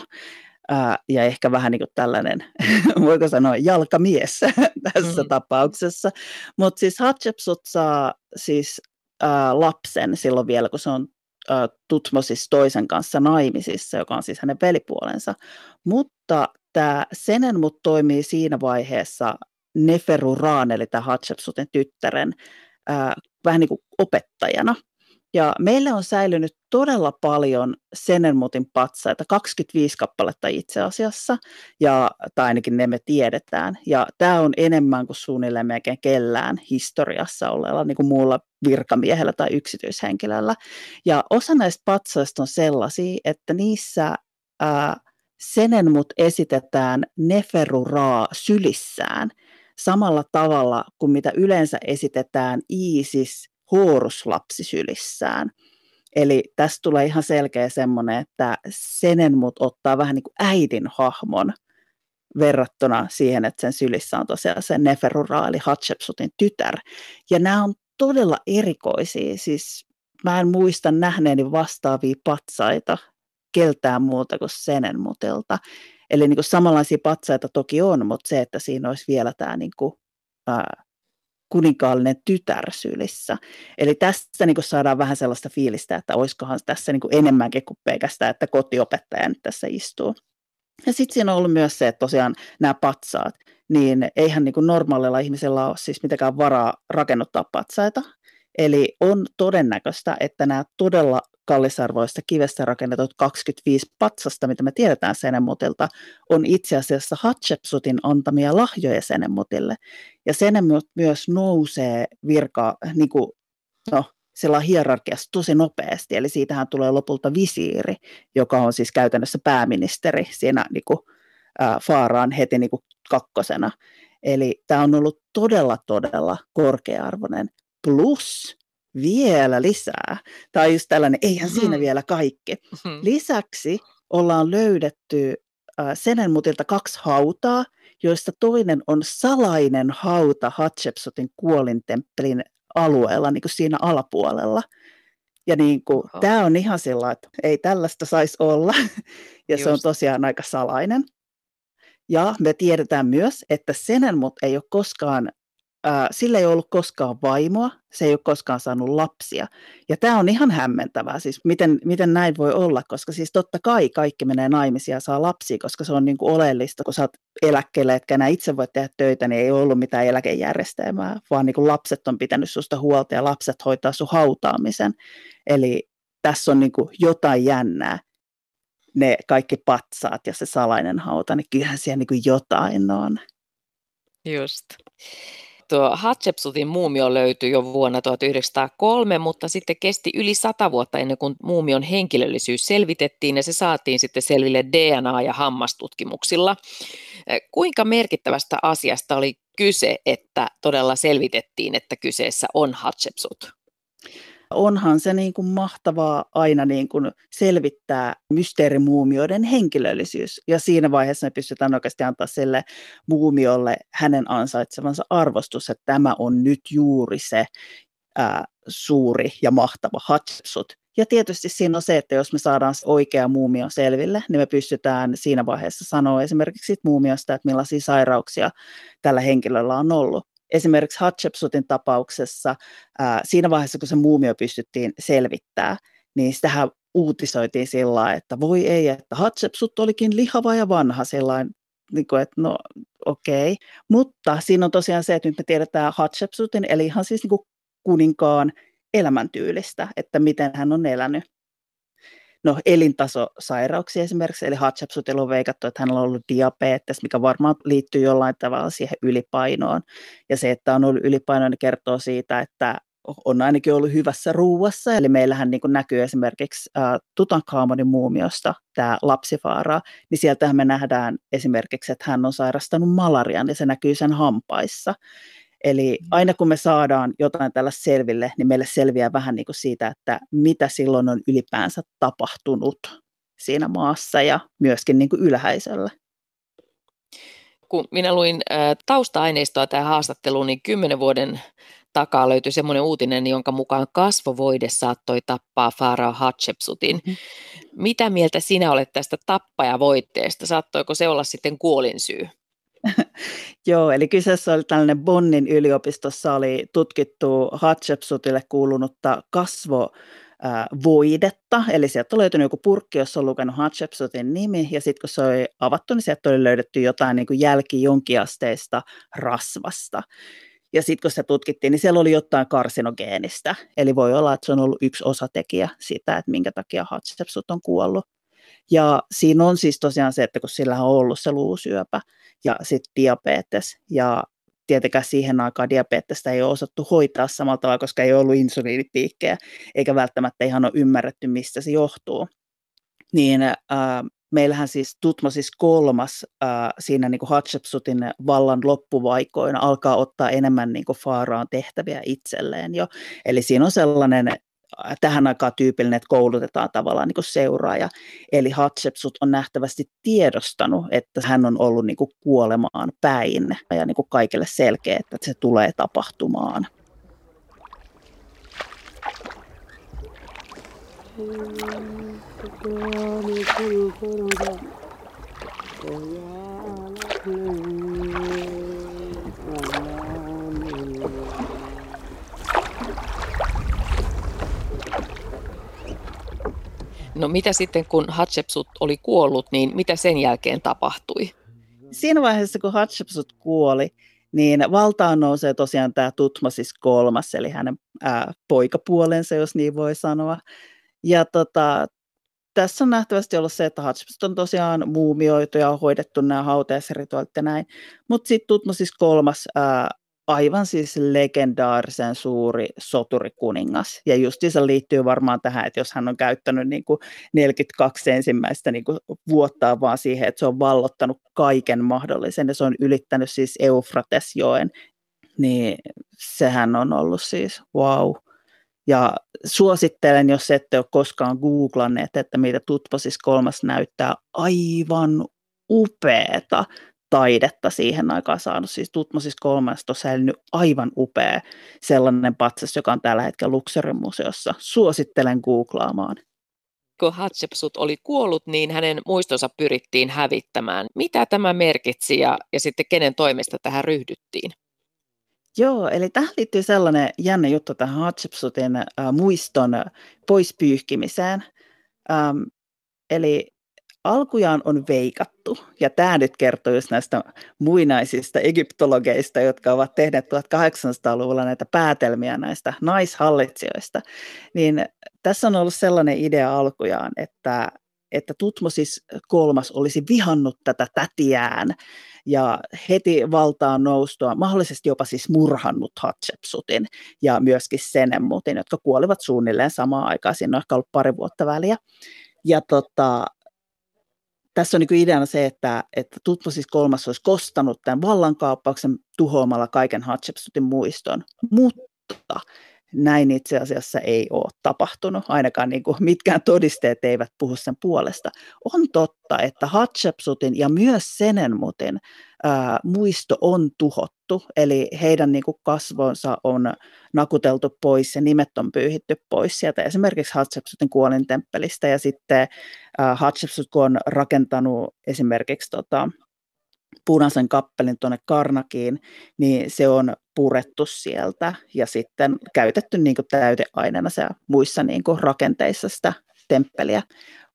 äh, ja ehkä vähän niin kuin tällainen, voiko sanoa, jalkamies tässä mm. tapauksessa. Mutta siis Hatshepsut saa siis äh, lapsen silloin vielä, kun se on Tutmosis toisen kanssa naimisissa, joka on siis hänen velipuolensa. Mutta tämä Senenmut toimii siinä vaiheessa Neferuraan, eli tämä Hatshepsutin tyttären, ää, vähän niin kuin opettajana. Ja meille on säilynyt todella paljon Senenmutin patsaita, 25 kappaletta itse asiassa, ja, tai ainakin ne me tiedetään. Ja tämä on enemmän kuin suunnilleen melkein kellään historiassa olleella niin kuin muulla virkamiehellä tai yksityishenkilöllä. Ja osa näistä patsaista on sellaisia, että niissä ää, Senenmut esitetään Neferuraa sylissään samalla tavalla kuin mitä yleensä esitetään Iisis Horus-lapsi sylissään. Eli tässä tulee ihan selkeä semmoinen, että Senenmut ottaa vähän niin kuin äidin hahmon verrattuna siihen, että sen sylissä on tosiaan se Neferura eli Hatshepsutin tytär. Ja nämä on todella erikoisia, siis mä en muista nähneeni vastaavia patsaita keltään muuta kuin Senenmutilta. Eli niin kuin samanlaisia patsaita toki on, mutta se, että siinä olisi vielä tämä niin kuin, ää, kuninkaallinen tytär sylissä. Eli tässä niin kuin saadaan vähän sellaista fiilistä, että olisikohan tässä niin kuin enemmänkin kuin pelkästään, että kotiopettaja nyt tässä istuu. Ja sitten siinä on ollut myös se, että tosiaan nämä patsaat, niin eihän niin kuin normaalilla ihmisellä ole siis mitenkään varaa rakennuttaa patsaita. Eli on todennäköistä, että nämä todella kallisarvoista kivestä rakennetut 25 patsasta, mitä me tiedetään Senemutilta, on itse asiassa Hatshepsutin antamia lahjoja Senemutille. Ja Senemut myös nousee virka, niin kuin, no, sillä hierarkiassa tosi nopeasti, eli siitähän tulee lopulta visiiri, joka on siis käytännössä pääministeri siinä niin kuin, ää, Faaraan heti niin kuin kakkosena. Eli tämä on ollut todella, todella korkea-arvoinen. Plus vielä lisää. Tämä on just tällainen, eihän mm. siinä vielä kaikki. Mm. Lisäksi ollaan löydetty äh, Senenmutilta kaksi hautaa, joista toinen on salainen hauta Hatshepsutin kuolintemppelin alueella, niin kuin siinä alapuolella. Ja niin kuin, oh. tämä on ihan sillä, että ei tällaista saisi olla, ja Just. se on tosiaan aika salainen. Ja me tiedetään myös, että Senenmut ei ole koskaan ää, sillä ei ollut koskaan vaimoa, se ei ole koskaan saanut lapsia. Ja tämä on ihan hämmentävää, siis miten, miten näin voi olla, koska siis totta kai kaikki menee naimisiin ja saa lapsia, koska se on niin kuin oleellista, kun sä oot eläkkeelle, etkä enää itse voi tehdä töitä, niin ei ollut mitään eläkejärjestelmää, vaan niin kuin lapset on pitänyt susta huolta ja lapset hoitaa sun hautaamisen. Eli tässä on niin kuin jotain jännää ne kaikki patsaat ja se salainen hauta, niin kyllähän siellä niin kuin jotain on. Just tuo Hatshepsutin muumio löytyi jo vuonna 1903, mutta sitten kesti yli sata vuotta ennen kuin muumion henkilöllisyys selvitettiin ja se saatiin sitten selville DNA- ja hammastutkimuksilla. Kuinka merkittävästä asiasta oli kyse, että todella selvitettiin, että kyseessä on Hatshepsut? Onhan se niin kuin mahtavaa aina niin kuin selvittää mysteerimuumioiden henkilöllisyys. Ja siinä vaiheessa me pystytään oikeasti antaa sille muumiolle hänen ansaitsevansa arvostus, että tämä on nyt juuri se ää, suuri ja mahtava Hatshepsut. Ja tietysti siinä on se, että jos me saadaan oikea muumio selville, niin me pystytään siinä vaiheessa sanoa esimerkiksi muumiosta, että millaisia sairauksia tällä henkilöllä on ollut esimerkiksi Hatshepsutin tapauksessa ää, siinä vaiheessa, kun se muumio pystyttiin selvittää, niin sitähän uutisoitiin sillä että voi ei, että Hatshepsut olikin lihava ja vanha sellainen, niin kuin, että no okei. Okay. Mutta siinä on tosiaan se, että nyt me tiedetään Hatshepsutin, eli ihan siis niin kuin kuninkaan elämäntyylistä, että miten hän on elänyt no, elintasosairauksia esimerkiksi, eli Hatshepsutilla on veikattu, että hänellä on ollut diabetes, mikä varmaan liittyy jollain tavalla siihen ylipainoon. Ja se, että on ollut ylipainoinen, niin kertoo siitä, että on ainakin ollut hyvässä ruuassa. Eli meillähän niin kuin näkyy esimerkiksi äh, Tutankhamonin muumiosta tämä lapsifaara, niin sieltähän me nähdään esimerkiksi, että hän on sairastanut malarian ja se näkyy sen hampaissa. Eli mm. aina kun me saadaan jotain tällä selville, niin meille selviää vähän niin kuin siitä, että mitä silloin on ylipäänsä tapahtunut siinä maassa ja myöskin niin kuin ylhäisöllä. Kun minä luin tausta-aineistoa tähän haastatteluun, niin kymmenen vuoden takaa löytyi semmoinen uutinen, jonka mukaan kasvovoide saattoi tappaa Farao Hatshepsutin. Mm-hmm. Mitä mieltä sinä olet tästä tappajavoitteesta? Saattoiko se olla sitten kuolinsyy? Joo, eli kyseessä oli tällainen Bonnin yliopistossa oli tutkittu Hatshepsutille kuulunutta kasvo voidetta, eli sieltä on löytynyt joku purkki, jossa on lukenut Hatshepsutin nimi, ja sitten kun se oli avattu, niin sieltä oli löydetty jotain niin jälki jonkinasteista rasvasta. Ja sitten kun se tutkittiin, niin siellä oli jotain karsinogeenistä, eli voi olla, että se on ollut yksi osatekijä sitä, että minkä takia Hatshepsut on kuollut. Ja siinä on siis tosiaan se, että kun sillä on ollut se luusyöpä ja sitten diabetes ja tietenkään siihen aikaan diabetesta ei ole osattu hoitaa samalla tavalla, koska ei ollut insuliinipiikkejä, eikä välttämättä ihan ole ymmärretty, mistä se johtuu. Niin äh, meillähän siis Tutmosis kolmas äh, siinä niin Hatshepsutin vallan loppuvaikoina alkaa ottaa enemmän niin kuin Faaraan tehtäviä itselleen jo. Eli siinä on sellainen tähän aikaan tyypillinen, että koulutetaan tavallaan niin seuraaja. Eli Hatshepsut on nähtävästi tiedostanut, että hän on ollut niin kuolemaan päin ja niin kaikille selkeä, että se tulee tapahtumaan. No mitä sitten, kun Hatshepsut oli kuollut, niin mitä sen jälkeen tapahtui? Siinä vaiheessa, kun Hatshepsut kuoli, niin valtaan nousee tosiaan tämä Tutmosis kolmas, eli hänen ää, poikapuolensa, jos niin voi sanoa. Ja tota, tässä on nähtävästi ollut se, että Hatshepsut on tosiaan muumioitu ja hoidettu nämä hautajaisrituaalit ja näin. Mutta sitten Tutmosis kolmas ää, aivan siis legendaarisen suuri soturikuningas. Ja se liittyy varmaan tähän, että jos hän on käyttänyt niin kuin 42 ensimmäistä niin kuin vuotta vaan siihen, että se on vallottanut kaiken mahdollisen ja se on ylittänyt siis Eufratesjoen, niin sehän on ollut siis wow. Ja suosittelen, jos ette ole koskaan googlanneet, että mitä Tutposis kolmas näyttää aivan upeeta taidetta siihen aikaan saanut. Siis Tutmosis kolmesta on säilynyt aivan upea sellainen patsas, joka on tällä hetkellä Luxorin museossa. Suosittelen googlaamaan. Kun Hatshepsut oli kuollut, niin hänen muistonsa pyrittiin hävittämään. Mitä tämä merkitsi ja, ja sitten kenen toimesta tähän ryhdyttiin? Joo, eli tähän liittyy sellainen jännä juttu tähän Hatshepsutin äh, muiston poispyyhkimiseen. Ähm, eli alkujaan on veikattu, ja tämä nyt kertoo just näistä muinaisista egyptologeista, jotka ovat tehneet 1800-luvulla näitä päätelmiä näistä naishallitsijoista, niin tässä on ollut sellainen idea alkujaan, että, että Tutmosis kolmas olisi vihannut tätä tätiään ja heti valtaan noustua, mahdollisesti jopa siis murhannut Hatshepsutin ja myöskin Senemutin, jotka kuolivat suunnilleen samaan aikaan, siinä on ehkä ollut pari vuotta väliä. Ja tota, tässä on niin ideana se, että, että Tutmosis kolmas olisi kostanut tämän vallankaappauksen tuhoamalla kaiken Hatshepsutin muiston, mutta näin itse asiassa ei ole tapahtunut, ainakaan niin kuin mitkään todisteet eivät puhu sen puolesta. On totta, että Hatshepsutin ja myös Senenmutin ää, muisto on tuhottu, eli heidän niin kuin kasvonsa on nakuteltu pois ja nimet on pyyhitty pois sieltä esimerkiksi Hatshepsutin kuolintemppelistä ja sitten ää, Hatshepsut, kun on rakentanut esimerkiksi tota, punaisen kappelin tuonne Karnakiin, niin se on purettu sieltä ja sitten käytetty niin kuin täyteaineena se muissa niin kuin rakenteissa sitä temppeliä.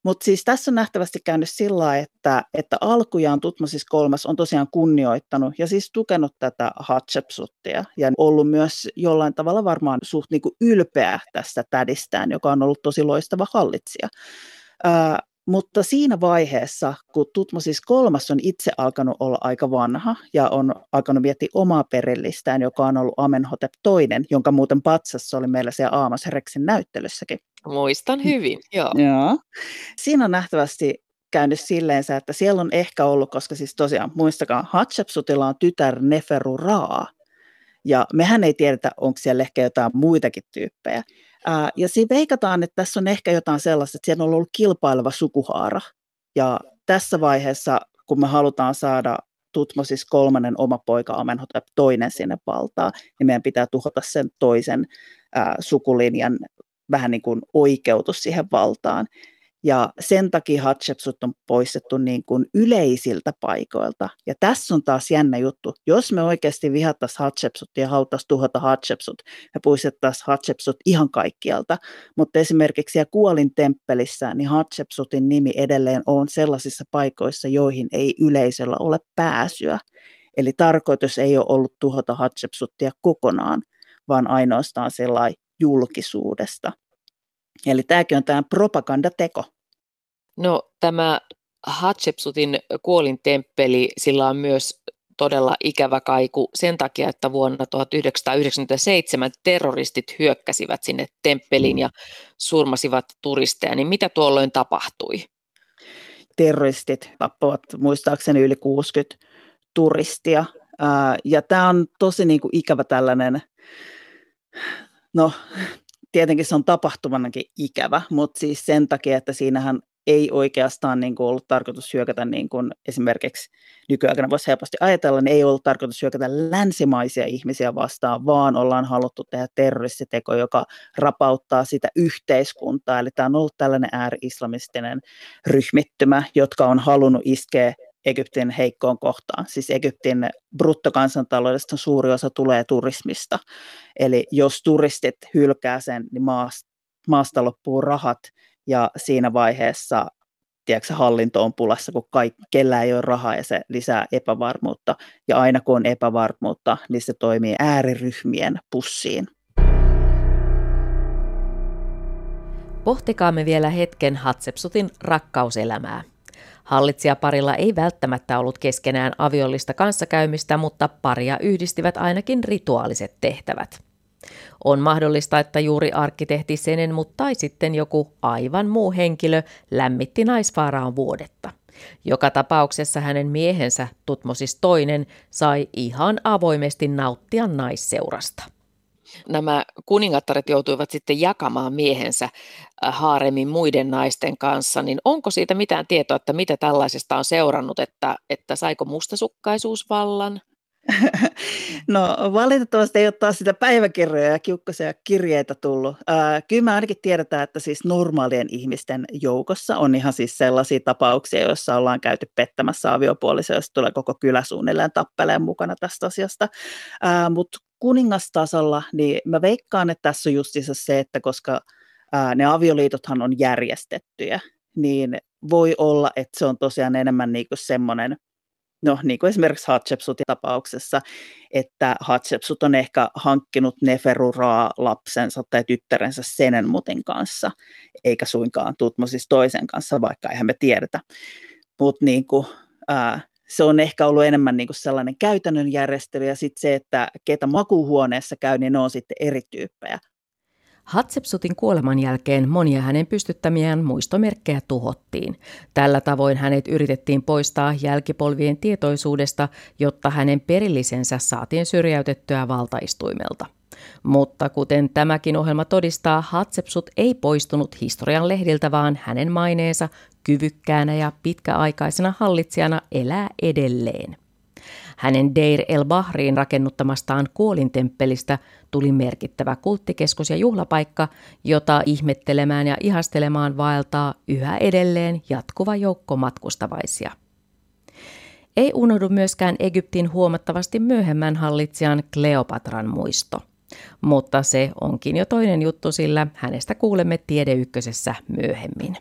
Mutta siis tässä on nähtävästi käynyt sillä että, että alkujaan Tutmosis kolmas on tosiaan kunnioittanut ja siis tukenut tätä Hatshepsuttia ja ollut myös jollain tavalla varmaan suht niin kuin ylpeä tästä tädistään, joka on ollut tosi loistava hallitsija. Mutta siinä vaiheessa, kun Tutmosis kolmas on itse alkanut olla aika vanha ja on alkanut miettiä omaa perillistään, joka on ollut Amenhotep toinen, jonka muuten patsassa oli meillä siellä Aamas Rexin näyttelyssäkin. Muistan hyvin, joo. joo. Siinä on nähtävästi käynyt silleensä, että siellä on ehkä ollut, koska siis tosiaan muistakaa, Hatshepsutilla on tytär Neferu Raa, ja mehän ei tiedetä, onko siellä ehkä jotain muitakin tyyppejä. Ja siinä veikataan, että tässä on ehkä jotain sellaista, että siellä on ollut kilpaileva sukuhaara. Ja tässä vaiheessa, kun me halutaan saada Tutmosis kolmannen oma poika Amenhotep toinen sinne valtaan, niin meidän pitää tuhota sen toisen ää, sukulinjan vähän niin kuin oikeutus siihen valtaan. Ja sen takia Hatshepsut on poistettu niin kuin yleisiltä paikoilta. Ja tässä on taas jännä juttu. Jos me oikeasti vihattaisiin Hatshepsut ja haluttaisiin tuhota Hatshepsut, me poistettaisiin Hatshepsut ihan kaikkialta. Mutta esimerkiksi siellä Kuolin temppelissä, niin Hatshepsutin nimi edelleen on sellaisissa paikoissa, joihin ei yleisöllä ole pääsyä. Eli tarkoitus ei ole ollut tuhota Hatshepsuttia kokonaan, vaan ainoastaan sellainen julkisuudesta. Eli tämäkin on tämä propagandateko. No tämä Hatshepsutin kuolintemppeli, sillä on myös todella ikävä kaiku sen takia, että vuonna 1997 terroristit hyökkäsivät sinne temppeliin ja surmasivat turisteja. Niin mitä tuolloin tapahtui? Terroristit tappoivat muistaakseni yli 60 turistia. Ja tämä on tosi niin kuin ikävä tällainen, no tietenkin se on tapahtumanakin ikävä, mutta siis sen takia, että siinähän ei oikeastaan niin kuin ollut tarkoitus hyökätä, niin kuin esimerkiksi nykyaikana voisi helposti ajatella, niin ei ollut tarkoitus hyökätä länsimaisia ihmisiä vastaan, vaan ollaan haluttu tehdä terroristiteko, joka rapauttaa sitä yhteiskuntaa. Eli tämä on ollut tällainen ääri-islamistinen ryhmittymä, jotka on halunnut iskeä Egyptin heikkoon kohtaan. Siis Egyptin bruttokansantaloudesta suuri osa tulee turismista. Eli jos turistit hylkää sen, niin maasta, maasta loppuu rahat ja siinä vaiheessa tiedätkö, hallinto on pulassa, kun kaikki, ei ole rahaa ja se lisää epävarmuutta. Ja aina kun on epävarmuutta, niin se toimii ääriryhmien pussiin. Pohtikaamme vielä hetken Hatsepsutin rakkauselämää. Hallitsijaparilla ei välttämättä ollut keskenään aviollista kanssakäymistä, mutta paria yhdistivät ainakin rituaaliset tehtävät. On mahdollista, että juuri arkkitehti Senen, mutta tai sitten joku aivan muu henkilö lämmitti naisvaaraan vuodetta. Joka tapauksessa hänen miehensä, Tutmosis toinen, sai ihan avoimesti nauttia naisseurasta nämä kuningattaret joutuivat sitten jakamaan miehensä äh, haaremin muiden naisten kanssa, niin onko siitä mitään tietoa, että mitä tällaisesta on seurannut, että, että saiko mustasukkaisuus vallan? No valitettavasti ei ole taas sitä päiväkirjoja ja kiukkaisia kirjeitä tullut. Äh, kyllä me ainakin tiedetään, että siis normaalien ihmisten joukossa on ihan siis sellaisia tapauksia, joissa ollaan käyty pettämässä aviopuolisia, jos tulee koko kylä suunnilleen tappeleen mukana tästä asiasta. Äh, Mutta kuningastasolla, niin mä veikkaan, että tässä on justiinsa se, että koska ää, ne avioliitothan on järjestettyjä, niin voi olla, että se on tosiaan enemmän niin kuin semmoinen, no niin kuin esimerkiksi Hatshepsutin tapauksessa, että Hatshepsut on ehkä hankkinut Neferuraa lapsensa tai tyttärensä Senenmutin kanssa, eikä suinkaan Tutmosis toisen kanssa, vaikka eihän me tiedetä. Mutta niin kuin, se on ehkä ollut enemmän niin kuin sellainen käytännön järjestely ja sitten se, että ketä makuuhuoneessa käy, niin ne on sitten eri tyyppejä. Hatsepsutin kuoleman jälkeen monia hänen pystyttämiään muistomerkkejä tuhottiin. Tällä tavoin hänet yritettiin poistaa jälkipolvien tietoisuudesta, jotta hänen perillisensä saatiin syrjäytettyä valtaistuimelta. Mutta kuten tämäkin ohjelma todistaa, Hatsepsut ei poistunut historian lehdiltä, vaan hänen maineensa kyvykkäänä ja pitkäaikaisena hallitsijana elää edelleen. Hänen Deir el Bahriin rakennuttamastaan kuolintemppelistä tuli merkittävä kulttikeskus ja juhlapaikka, jota ihmettelemään ja ihastelemaan vaeltaa yhä edelleen jatkuva joukko matkustavaisia. Ei unohdu myöskään Egyptin huomattavasti myöhemmän hallitsijan Kleopatran muisto. Mutta se onkin jo toinen juttu, sillä hänestä kuulemme Tiedeykkösessä myöhemmin.